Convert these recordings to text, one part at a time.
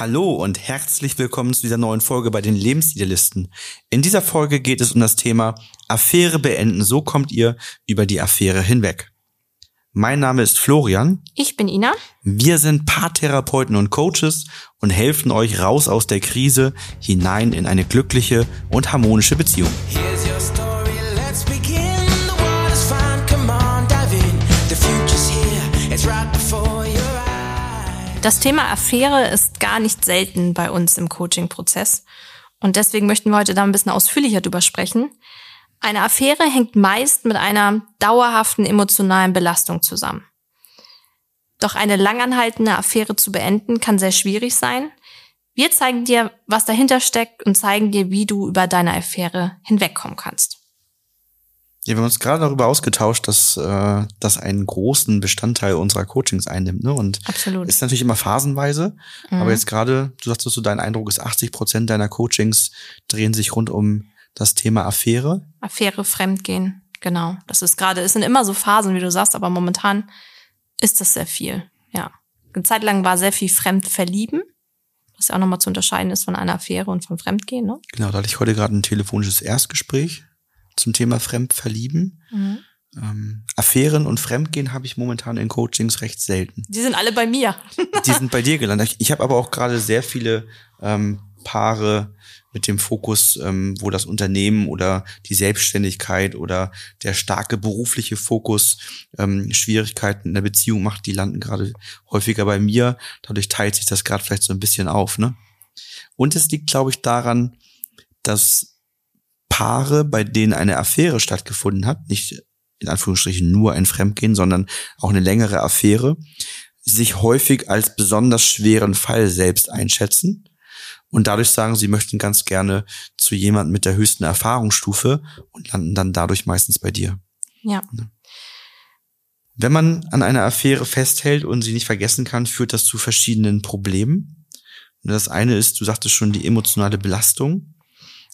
Hallo und herzlich willkommen zu dieser neuen Folge bei den Lebensidealisten. In dieser Folge geht es um das Thema Affäre beenden. So kommt ihr über die Affäre hinweg. Mein Name ist Florian. Ich bin Ina. Wir sind Paartherapeuten und Coaches und helfen euch raus aus der Krise hinein in eine glückliche und harmonische Beziehung. Here's your story, Das Thema Affäre ist gar nicht selten bei uns im Coaching-Prozess. Und deswegen möchten wir heute da ein bisschen ausführlicher drüber sprechen. Eine Affäre hängt meist mit einer dauerhaften emotionalen Belastung zusammen. Doch eine langanhaltende Affäre zu beenden kann sehr schwierig sein. Wir zeigen dir, was dahinter steckt und zeigen dir, wie du über deine Affäre hinwegkommen kannst. Ja, wir haben uns gerade darüber ausgetauscht, dass äh, das einen großen Bestandteil unserer Coachings einnimmt. Ne? Und Absolut. ist natürlich immer phasenweise. Mhm. Aber jetzt gerade, du sagst, so dein Eindruck ist, 80 Prozent deiner Coachings drehen sich rund um das Thema Affäre. Affäre, Fremdgehen, genau. Das ist gerade, es sind immer so Phasen, wie du sagst, aber momentan ist das sehr viel, ja. Eine Zeit lang war sehr viel Fremdverlieben, was ja auch nochmal zu unterscheiden ist von einer Affäre und vom Fremdgehen, ne? Genau, da hatte ich heute gerade ein telefonisches Erstgespräch zum Thema Fremdverlieben. Ähm, Affären und Fremdgehen habe ich momentan in Coachings recht selten. Die sind alle bei mir. Die sind bei dir gelandet. Ich habe aber auch gerade sehr viele ähm, Paare mit dem Fokus, ähm, wo das Unternehmen oder die Selbstständigkeit oder der starke berufliche Fokus ähm, Schwierigkeiten in der Beziehung macht, die landen gerade häufiger bei mir. Dadurch teilt sich das gerade vielleicht so ein bisschen auf. Ne? Und es liegt, glaube ich, daran, dass Paare, bei denen eine Affäre stattgefunden hat, nicht in Anführungsstrichen nur ein Fremdgehen, sondern auch eine längere Affäre, sich häufig als besonders schweren Fall selbst einschätzen und dadurch sagen, sie möchten ganz gerne zu jemandem mit der höchsten Erfahrungsstufe und landen dann dadurch meistens bei dir. Ja. Wenn man an einer Affäre festhält und sie nicht vergessen kann, führt das zu verschiedenen Problemen. Und Das eine ist, du sagtest schon, die emotionale Belastung,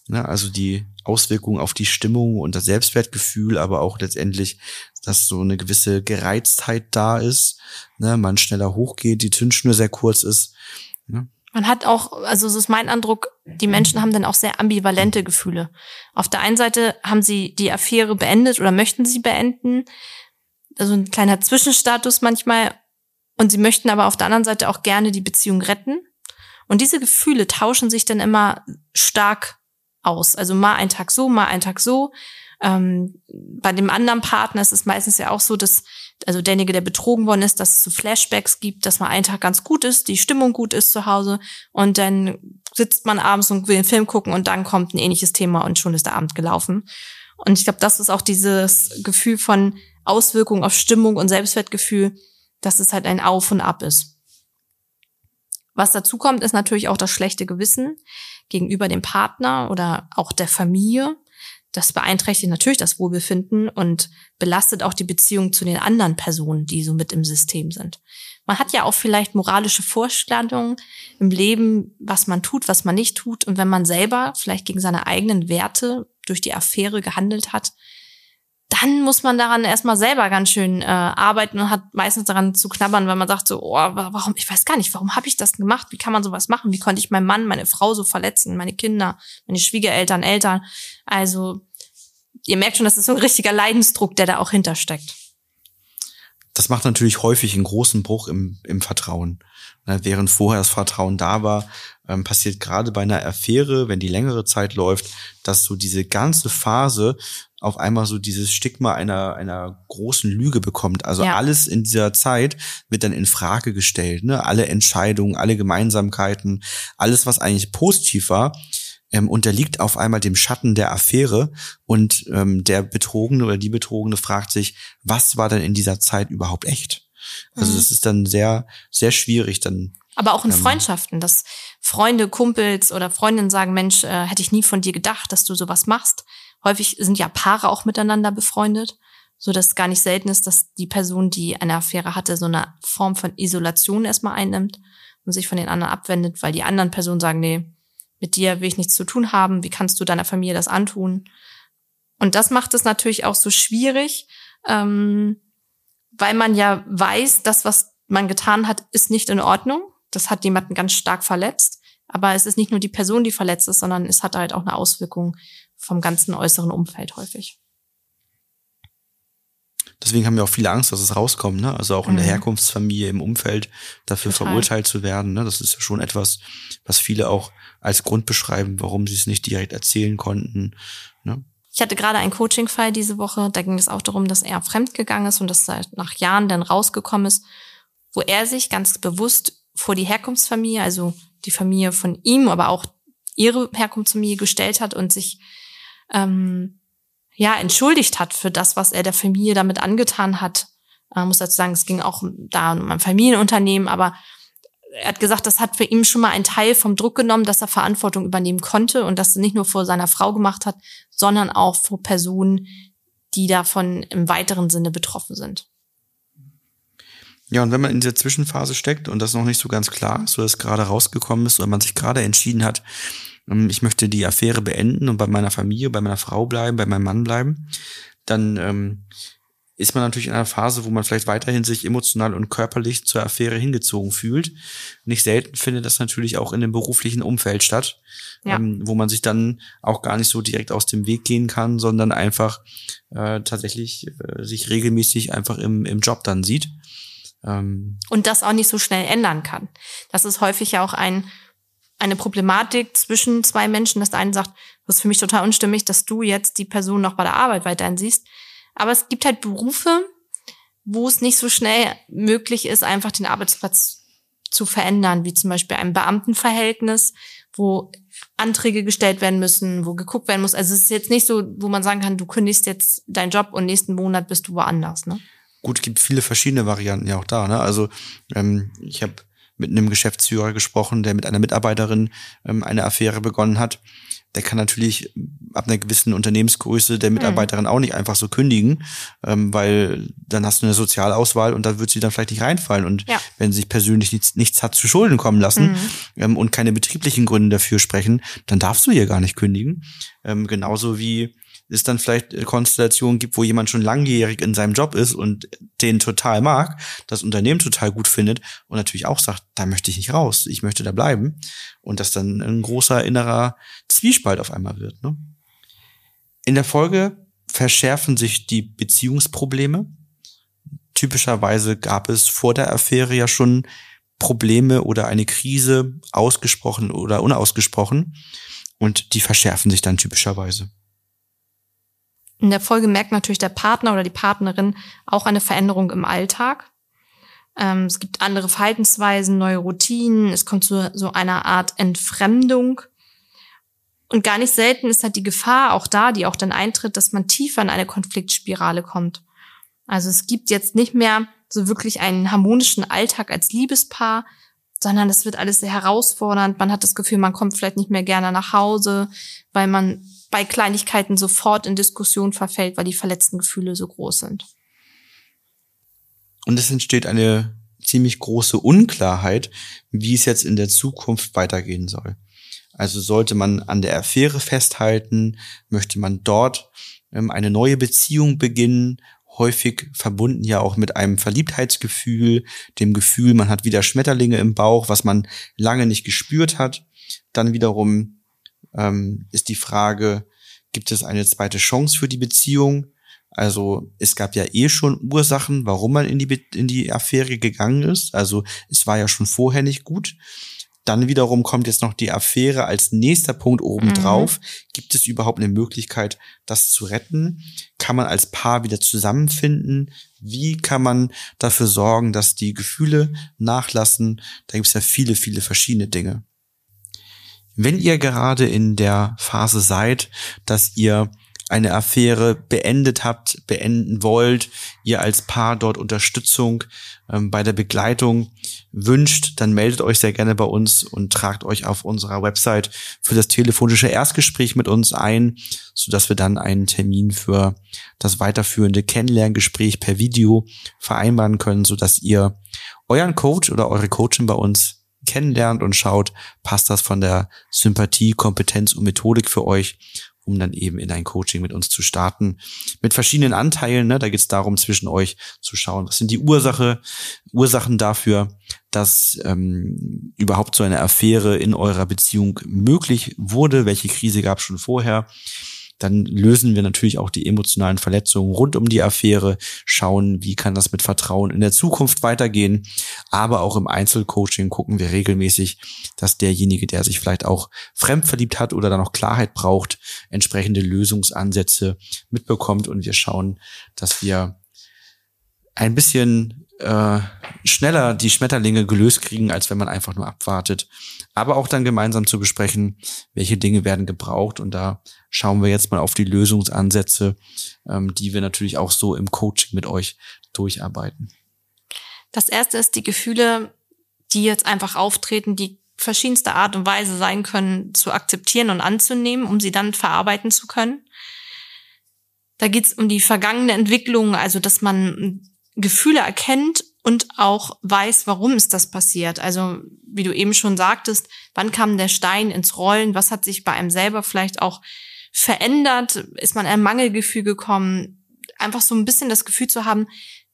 ne, also die Auswirkungen auf die Stimmung und das Selbstwertgefühl, aber auch letztendlich, dass so eine gewisse Gereiztheit da ist, ne, man schneller hochgeht, die Zündschnur sehr kurz ist. Ne. Man hat auch, also so ist mein Eindruck, die Menschen haben dann auch sehr ambivalente Gefühle. Auf der einen Seite haben sie die Affäre beendet oder möchten sie beenden. Also ein kleiner Zwischenstatus manchmal. Und sie möchten aber auf der anderen Seite auch gerne die Beziehung retten. Und diese Gefühle tauschen sich dann immer stark aus. Also mal ein Tag so, mal ein Tag so. Ähm, bei dem anderen Partner ist es meistens ja auch so, dass also derjenige, der betrogen worden ist, dass es so Flashbacks gibt, dass mal ein Tag ganz gut ist, die Stimmung gut ist zu Hause und dann sitzt man abends und will einen Film gucken und dann kommt ein ähnliches Thema und schon ist der Abend gelaufen. Und ich glaube, das ist auch dieses Gefühl von Auswirkungen auf Stimmung und Selbstwertgefühl, dass es halt ein Auf und Ab ist. Was dazu kommt, ist natürlich auch das schlechte Gewissen gegenüber dem Partner oder auch der Familie. Das beeinträchtigt natürlich das Wohlbefinden und belastet auch die Beziehung zu den anderen Personen, die so mit im System sind. Man hat ja auch vielleicht moralische Vorstellungen im Leben, was man tut, was man nicht tut. Und wenn man selber vielleicht gegen seine eigenen Werte durch die Affäre gehandelt hat, dann muss man daran erstmal selber ganz schön äh, arbeiten und hat meistens daran zu knabbern, weil man sagt so, oh, warum, ich weiß gar nicht, warum habe ich das gemacht? Wie kann man sowas machen? Wie konnte ich meinen Mann, meine Frau so verletzen, meine Kinder, meine Schwiegereltern, Eltern? Also, ihr merkt schon, das ist so ein richtiger Leidensdruck, der da auch hintersteckt. Das macht natürlich häufig einen großen Bruch im, im Vertrauen. Ne, Während vorher das Vertrauen da war, ähm, passiert gerade bei einer Affäre, wenn die längere Zeit läuft, dass so diese ganze Phase auf einmal so dieses Stigma einer, einer großen Lüge bekommt. Also Ja. alles in dieser Zeit wird dann in Frage gestellt. Ne? Alle Entscheidungen, alle Gemeinsamkeiten, alles, was eigentlich positiv war, ähm, unterliegt auf einmal dem Schatten der Affäre und ähm, der Betrogene oder die Betrogene fragt sich, was war denn in dieser Zeit überhaupt echt? Also Mhm. das ist dann sehr, sehr schwierig dann. Aber auch in Ähm. Freundschaften, dass Freunde, Kumpels oder Freundinnen sagen, Mensch, äh, hätte ich nie von dir gedacht, dass du sowas machst. Häufig sind ja Paare auch miteinander befreundet, so dass es gar nicht selten ist, dass die Person, die eine Affäre hatte, so eine Form von Isolation erstmal einnimmt und sich von den anderen abwendet, weil die anderen Personen sagen, nee, mit dir will ich nichts zu tun haben, wie kannst du deiner Familie das antun? Und das macht es natürlich auch so schwierig, ähm, weil man ja weiß, das, was man getan hat, ist nicht in Ordnung. das hat jemanden ganz stark verletzt. Aber es ist nicht nur die Person, die verletzt ist, sondern es hat halt auch eine Auswirkung vom ganzen äußeren Umfeld häufig. Deswegen haben wir auch viele Angst, dass es rauskommt, ne? Also auch in der Mhm. Herkunftsfamilie, im Umfeld dafür Total. verurteilt zu werden. Ne? Das ist ja schon etwas, was viele auch als Grund beschreiben, warum sie es nicht direkt erzählen konnten. Ne? Ich hatte gerade einen Coaching-Fall diese Woche, da ging es auch darum, dass er fremdgegangen ist und dass er nach Jahren dann rausgekommen ist, wo er sich ganz bewusst vor die Herkunftsfamilie, also die Familie von ihm, aber auch ihre Herkunftsfamilie gestellt hat und sich ähm, ja entschuldigt hat für das, was er der Familie damit angetan hat. Man muss dazu sagen, es ging auch da um ein Familienunternehmen, aber er hat gesagt, das hat für ihn schon mal einen Teil vom Druck genommen, dass er Verantwortung übernehmen konnte und das nicht nur vor seiner Frau gemacht hat, sondern auch vor Personen, die davon im weiteren Sinne betroffen sind. Ja, und wenn man in dieser Zwischenphase steckt und das noch nicht so ganz klar ist, oder es gerade rausgekommen ist, oder man sich gerade entschieden hat, ähm, ich möchte die Affäre beenden und bei meiner Familie, bei meiner Frau bleiben, bei meinem Mann bleiben, dann ähm, ist man natürlich in einer Phase, wo man vielleicht weiterhin sich emotional und körperlich zur Affäre hingezogen fühlt. Nicht selten findet das natürlich auch in dem beruflichen Umfeld statt, Ja. ähm, wo man sich dann auch gar nicht so direkt aus dem Weg gehen kann, sondern einfach äh, tatsächlich äh, sich regelmäßig einfach im, im Job dann sieht. Ähm, Und das auch nicht so schnell ändern kann. Das ist häufig ja auch ein, eine Problematik zwischen zwei Menschen, dass der eine sagt, das ist für mich total unstimmig, dass du jetzt die Person noch bei der Arbeit weiterhin siehst. Aber es gibt halt Berufe, wo es nicht so schnell möglich ist, einfach den Arbeitsplatz zu verändern, wie zum Beispiel ein Beamtenverhältnis, wo Anträge gestellt werden müssen, wo geguckt werden muss. Also es ist jetzt nicht so, wo man sagen kann, du kündigst jetzt deinen Job und nächsten Monat bist du woanders. Ne? gut, es gibt viele verschiedene Varianten ja auch da. Ne? Also ähm, ich habe mit einem Geschäftsführer gesprochen, der mit einer Mitarbeiterin ähm, eine Affäre begonnen hat. Der kann natürlich ab einer gewissen Unternehmensgröße der Mitarbeiterin auch nicht einfach so kündigen, ähm, weil dann hast du eine Sozialauswahl und da wird sie dann vielleicht nicht reinfallen. Und Ja. wenn sie sich persönlich nichts, nichts hat zu Schulden kommen lassen ähm, und keine betrieblichen Gründe dafür sprechen, dann darfst du hier gar nicht kündigen. Ähm, genauso wie es dann vielleicht äh, Konstellationen gibt, wo jemand schon langjährig in seinem Job ist und den total mag, das Unternehmen total gut findet und natürlich auch sagt, da möchte ich nicht raus, ich möchte da bleiben und das dann ein großer innerer Zwiespalt auf einmal wird. Ne? In der Folge verschärfen sich die Beziehungsprobleme. Typischerweise gab es vor der Affäre ja schon Probleme oder eine Krise, ausgesprochen oder unausgesprochen. Und die verschärfen sich dann typischerweise. In der Folge merkt natürlich der Partner oder die Partnerin auch eine Veränderung im Alltag. Ähm, es gibt andere Verhaltensweisen, neue Routinen, es kommt zu so einer Art Entfremdung. Und gar nicht selten ist halt die Gefahr auch da, die auch dann eintritt, dass man tiefer in eine Konfliktspirale kommt. Also es gibt jetzt nicht mehr so wirklich einen harmonischen Alltag als Liebespaar, sondern es wird alles sehr herausfordernd. Man hat das Gefühl, man kommt vielleicht nicht mehr gerne nach Hause, weil man bei Kleinigkeiten sofort in Diskussion verfällt, weil die verletzten Gefühle so groß sind. Und es entsteht eine ziemlich große Unklarheit, wie es jetzt in der Zukunft weitergehen soll. Also sollte man an der Affäre festhalten, möchte man dort ähm, eine neue Beziehung beginnen, häufig verbunden ja auch mit einem Verliebtheitsgefühl, dem Gefühl, man hat wieder Schmetterlinge im Bauch, was man lange nicht gespürt hat. Dann wiederum ähm, ist die Frage, gibt es eine zweite Chance für die Beziehung? Also es gab ja eh schon Ursachen, warum man in die, Be- in die Affäre gegangen ist. Also es war ja schon vorher nicht gut. Dann wiederum kommt jetzt noch die Affäre als nächster Punkt obendrauf. Gibt es überhaupt eine Möglichkeit, das zu retten? Kann man als Paar wieder zusammenfinden? Wie kann man dafür sorgen, dass die Gefühle nachlassen? Da gibt es ja viele, viele verschiedene Dinge. Wenn ihr gerade in der Phase seid, dass ihr eine Affäre beendet habt, beenden wollt, ihr als Paar dort Unterstützung ähm, bei der Begleitung wünscht, dann meldet euch sehr gerne bei uns und tragt euch auf unserer Website für das telefonische Erstgespräch mit uns ein, sodass wir dann einen Termin für das weiterführende Kennenlerngespräch per Video vereinbaren können, sodass ihr euren Coach oder eure Coachin bei uns kennenlernt und schaut, passt das von der Sympathie, Kompetenz und Methodik für euch um dann eben in ein Coaching mit uns zu starten. Mit verschiedenen Anteilen, ne? da geht es darum, zwischen euch zu schauen, was sind die Ursache, Ursachen dafür, dass ähm, überhaupt so eine Affäre in eurer Beziehung möglich wurde, welche Krise gab es schon vorher dann lösen wir natürlich auch die emotionalen Verletzungen rund um die Affäre, schauen, wie kann das mit Vertrauen in der Zukunft weitergehen. Aber auch im Einzelcoaching gucken wir regelmäßig, dass derjenige, der sich vielleicht auch fremdverliebt hat oder da noch Klarheit braucht, entsprechende Lösungsansätze mitbekommt und wir schauen, dass wir ein bisschen äh, schneller die Schmetterlinge gelöst kriegen, als wenn man einfach nur abwartet. Aber auch dann gemeinsam zu besprechen, welche Dinge werden gebraucht. Und da schauen wir jetzt mal auf die Lösungsansätze, ähm, die wir natürlich auch so im Coaching mit euch durcharbeiten. Das erste ist die Gefühle, die jetzt einfach auftreten, die verschiedenste Art und Weise sein können, zu akzeptieren und anzunehmen, um sie dann verarbeiten zu können. Da geht es um die vergangene Entwicklung, also dass man Gefühle erkennt und auch weiß, warum ist das passiert. Also wie du eben schon sagtest, wann kam der Stein ins Rollen? Was hat sich bei einem selber vielleicht auch verändert? Ist man in ein Mangelgefühl gekommen? Einfach so ein bisschen das Gefühl zu haben,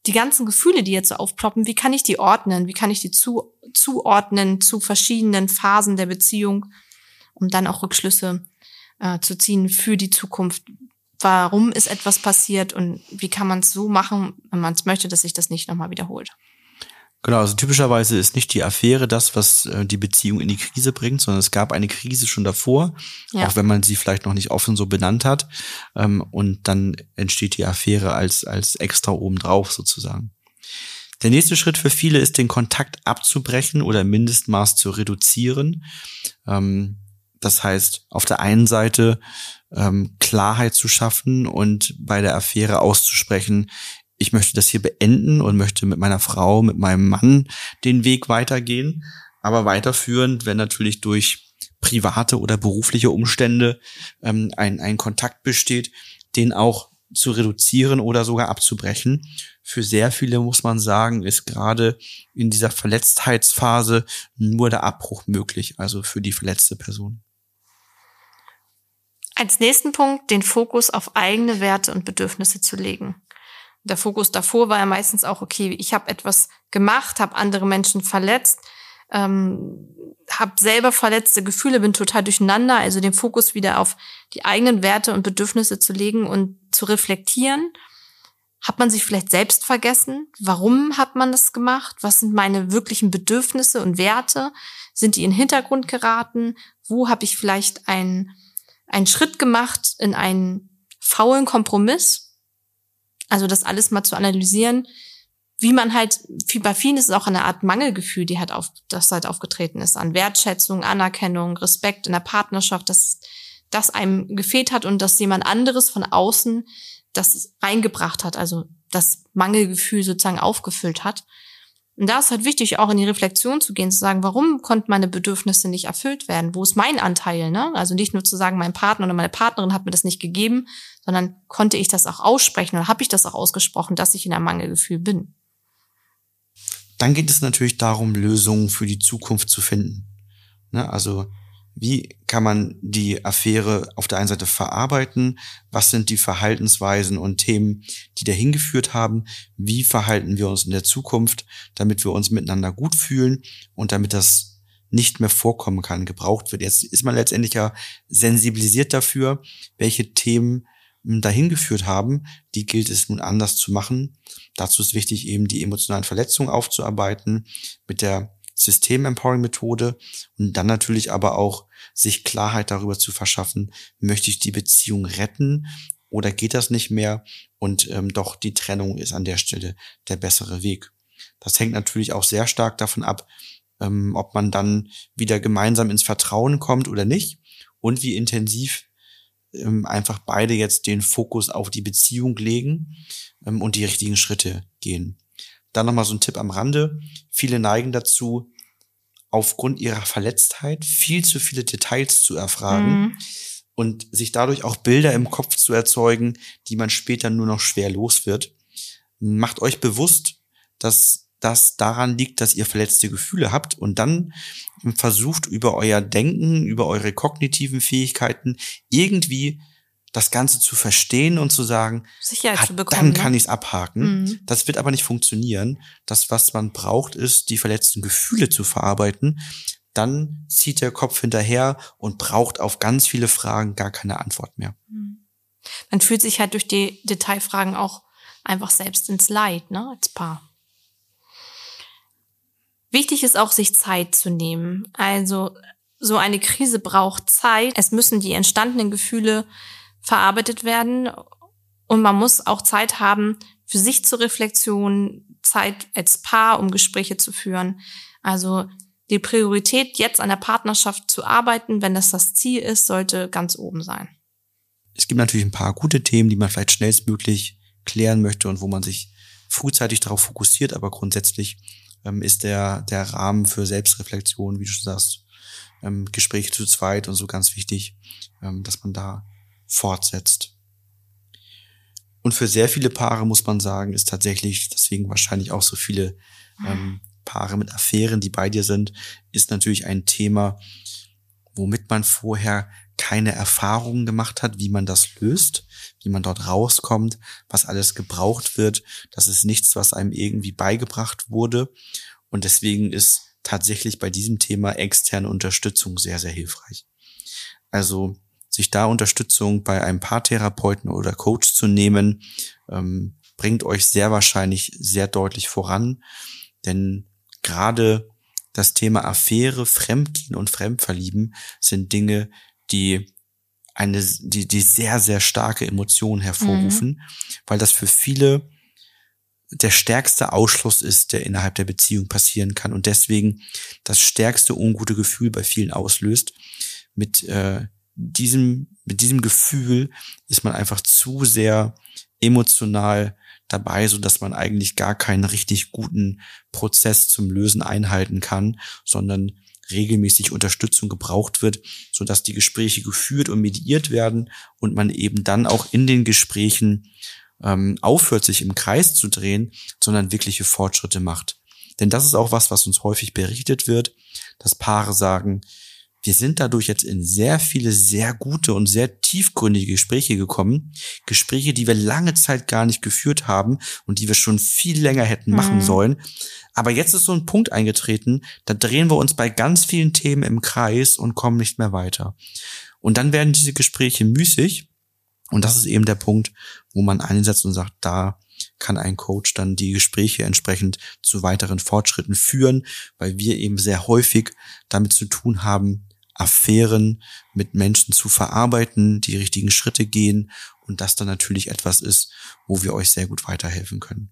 die ganzen Gefühle, die jetzt so aufploppen, wie kann ich die ordnen? Wie kann ich die zu, zuordnen zu verschiedenen Phasen der Beziehung, um dann auch Rückschlüsse äh, zu ziehen für die Zukunft? Warum ist etwas passiert und wie kann man es so machen, wenn man es möchte, dass sich das nicht nochmal wiederholt. Genau, also typischerweise ist nicht die Affäre das, was äh, die Beziehung in die Krise bringt, sondern es gab eine Krise schon davor, ja. auch wenn man sie vielleicht noch nicht offen so benannt hat. Ähm, und dann entsteht die Affäre als, als extra obendrauf sozusagen. Der nächste Schritt für viele ist, den Kontakt abzubrechen oder im Mindestmaß zu reduzieren. Ähm, das heißt, auf der einen Seite ähm, Klarheit zu schaffen und bei der Affäre auszusprechen, ich möchte das hier beenden und möchte mit meiner Frau, mit meinem Mann den Weg weitergehen. Aber weiterführend, wenn natürlich durch private oder berufliche Umstände ähm, ein, ein Kontakt besteht, den auch zu reduzieren oder sogar abzubrechen. Für sehr viele muss man sagen, ist gerade in dieser Verletztheitsphase nur der Abbruch möglich, also für die verletzte Person. Als nächsten Punkt den Fokus auf eigene Werte und Bedürfnisse zu legen. Der Fokus davor war ja meistens auch, okay, ich habe etwas gemacht, habe andere Menschen verletzt, ähm, habe selber verletzte Gefühle, bin total durcheinander. Also den Fokus wieder auf die eigenen Werte und Bedürfnisse zu legen und zu reflektieren. Hat man sich vielleicht selbst vergessen? Warum hat man das gemacht? Was sind meine wirklichen Bedürfnisse und Werte? Sind die in den Hintergrund geraten? Wo habe ich vielleicht ein einen Schritt gemacht in einen faulen Kompromiss. Also das alles mal zu analysieren, wie man halt, bei vielen ist es auch eine Art Mangelgefühl, die halt auf, das halt aufgetreten ist, an Wertschätzung, Anerkennung, Respekt in der Partnerschaft, dass das einem gefehlt hat und dass jemand anderes von außen das reingebracht hat, also das Mangelgefühl sozusagen aufgefüllt hat. Und da ist halt wichtig, auch in die Reflexion zu gehen, zu sagen, warum konnten meine Bedürfnisse nicht erfüllt werden? Wo ist mein Anteil? Ne? Also nicht nur zu sagen, mein Partner oder meine Partnerin hat mir das nicht gegeben, sondern konnte ich das auch aussprechen oder habe ich das auch ausgesprochen, dass ich in einem Mangelgefühl bin? Dann geht es natürlich darum, Lösungen für die Zukunft zu finden. Ne? Also wie kann man die Affäre auf der einen Seite verarbeiten? Was sind die Verhaltensweisen und Themen, die dahin geführt haben? Wie verhalten wir uns in der Zukunft, damit wir uns miteinander gut fühlen und damit das nicht mehr vorkommen kann, gebraucht wird? Jetzt ist man letztendlich ja sensibilisiert dafür, welche Themen hm, dahin geführt haben. Die gilt es nun anders zu machen. Dazu ist wichtig, eben die emotionalen Verletzungen aufzuarbeiten mit der System-Empowering-Methode und dann natürlich aber auch sich Klarheit darüber zu verschaffen, möchte ich die Beziehung retten oder geht das nicht mehr und ähm, doch die Trennung ist an der Stelle der bessere Weg. Das hängt natürlich auch sehr stark davon ab, ähm, ob man dann wieder gemeinsam ins Vertrauen kommt oder nicht und wie intensiv ähm, einfach beide jetzt den Fokus auf die Beziehung legen ähm, und die richtigen Schritte gehen. Dann nochmal so ein Tipp am Rande. Viele neigen dazu, aufgrund ihrer Verletztheit viel zu viele Details zu erfragen mhm. und sich dadurch auch Bilder im Kopf zu erzeugen, die man später nur noch schwer los wird. Macht euch bewusst, dass das daran liegt, dass ihr verletzte Gefühle habt und dann versucht über euer Denken, über eure kognitiven Fähigkeiten irgendwie das Ganze zu verstehen und zu sagen, Sicherheit ah, zu bekommen. dann ne? kann ich es abhaken. Mhm. Das wird aber nicht funktionieren. Das, was man braucht, ist, die verletzten Gefühle zu verarbeiten. Dann zieht der Kopf hinterher und braucht auf ganz viele Fragen gar keine Antwort mehr. Man fühlt sich halt durch die Detailfragen auch einfach selbst ins Leid, ne, als Paar. Wichtig ist auch, sich Zeit zu nehmen. Also, so eine Krise braucht Zeit. Es müssen die entstandenen Gefühle verarbeitet werden. Und man muss auch Zeit haben für sich zur Reflexion, Zeit als Paar, um Gespräche zu führen. Also, die Priorität, jetzt an der Partnerschaft zu arbeiten, wenn das das Ziel ist, sollte ganz oben sein. Es gibt natürlich ein paar gute Themen, die man vielleicht schnellstmöglich klären möchte und wo man sich frühzeitig darauf fokussiert, aber grundsätzlich ähm, ist der, der Rahmen für Selbstreflexion, wie du schon sagst, ähm, Gespräche zu zweit und so ganz wichtig, ähm, dass man da fortsetzt. Und für sehr viele Paare muss man sagen, ist tatsächlich, deswegen wahrscheinlich auch so viele ähm, Paare mit Affären, die bei dir sind, ist natürlich ein Thema, womit man vorher keine Erfahrungen gemacht hat, wie man das löst, wie man dort rauskommt, was alles gebraucht wird. Das ist nichts, was einem irgendwie beigebracht wurde. Und deswegen ist tatsächlich bei diesem Thema externe Unterstützung sehr, sehr hilfreich. Also sich da Unterstützung bei einem Paartherapeuten oder Coach zu nehmen, ähm, bringt euch sehr wahrscheinlich sehr deutlich voran. Denn gerade das Thema Affäre, Fremdgehen und Fremdverlieben sind Dinge, die eine, die, die sehr, sehr starke Emotionen hervorrufen, weil das für viele der stärkste Ausschluss ist, der innerhalb der Beziehung passieren kann und deswegen das stärkste ungute Gefühl bei vielen auslöst. Mit äh, diesem, mit diesem Gefühl ist man einfach zu sehr emotional dabei, so dass man eigentlich gar keinen richtig guten Prozess zum Lösen einhalten kann, sondern regelmäßig Unterstützung gebraucht wird, so dass die Gespräche geführt und mediiert werden und man eben dann auch in den Gesprächen ähm, aufhört, sich im Kreis zu drehen, sondern wirkliche Fortschritte macht. Denn das ist auch was, was uns häufig berichtet wird, dass Paare sagen, wir sind dadurch jetzt in sehr viele sehr gute und sehr tiefgründige Gespräche gekommen. Gespräche, die wir lange Zeit gar nicht geführt haben und die wir schon viel länger hätten machen Mhm. sollen. Aber jetzt ist so ein Punkt eingetreten, da drehen wir uns bei ganz vielen Themen im Kreis und kommen nicht mehr weiter. Und dann werden diese Gespräche müßig. Und das ist eben der Punkt, wo man einsetzt und sagt, da kann ein Coach dann die Gespräche entsprechend zu weiteren Fortschritten führen, weil wir eben sehr häufig damit zu tun haben, Affären mit Menschen zu verarbeiten, die richtigen Schritte gehen und das dann natürlich etwas ist, wo wir euch sehr gut weiterhelfen können.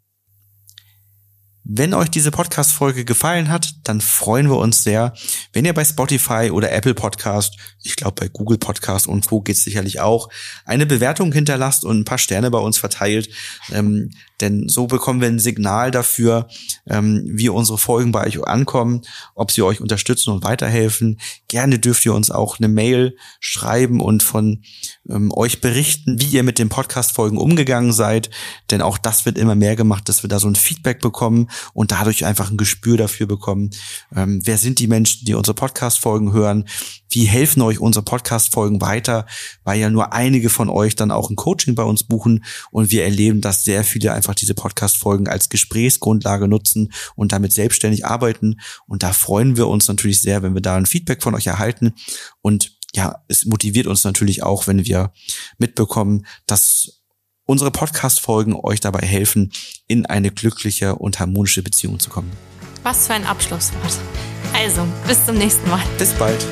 Wenn euch diese Podcast-Folge gefallen hat, dann freuen wir uns sehr, wenn ihr bei Spotify oder Apple Podcast, ich glaube bei Google Podcast und Co. geht's sicherlich auch, eine Bewertung hinterlasst und ein paar Sterne bei uns verteilt. Ähm, denn so bekommen wir ein Signal dafür, ähm, wie unsere Folgen bei euch ankommen, ob sie euch unterstützen und weiterhelfen. Gerne dürft ihr uns auch eine Mail schreiben und von ähm, euch berichten, wie ihr mit den Podcast-Folgen umgegangen seid. Denn auch das wird immer mehr gemacht, dass wir da so ein Feedback bekommen und dadurch einfach ein Gespür dafür bekommen, ähm, wer sind die Menschen, die unsere Podcast-Folgen hören, wie helfen euch unsere Podcast-Folgen weiter, weil ja nur einige von euch dann auch ein Coaching bei uns buchen und wir erleben, dass sehr viele einfach diese Podcast-Folgen als Gesprächsgrundlage nutzen und damit selbstständig arbeiten. Und da freuen wir uns natürlich sehr, wenn wir da ein Feedback von euch erhalten. Und ja, es motiviert uns natürlich auch, wenn wir mitbekommen, dass unsere Podcast-Folgen euch dabei helfen, in eine glückliche und harmonische Beziehung zu kommen. Was für ein Abschlusswort. Also, bis zum nächsten Mal. Bis bald.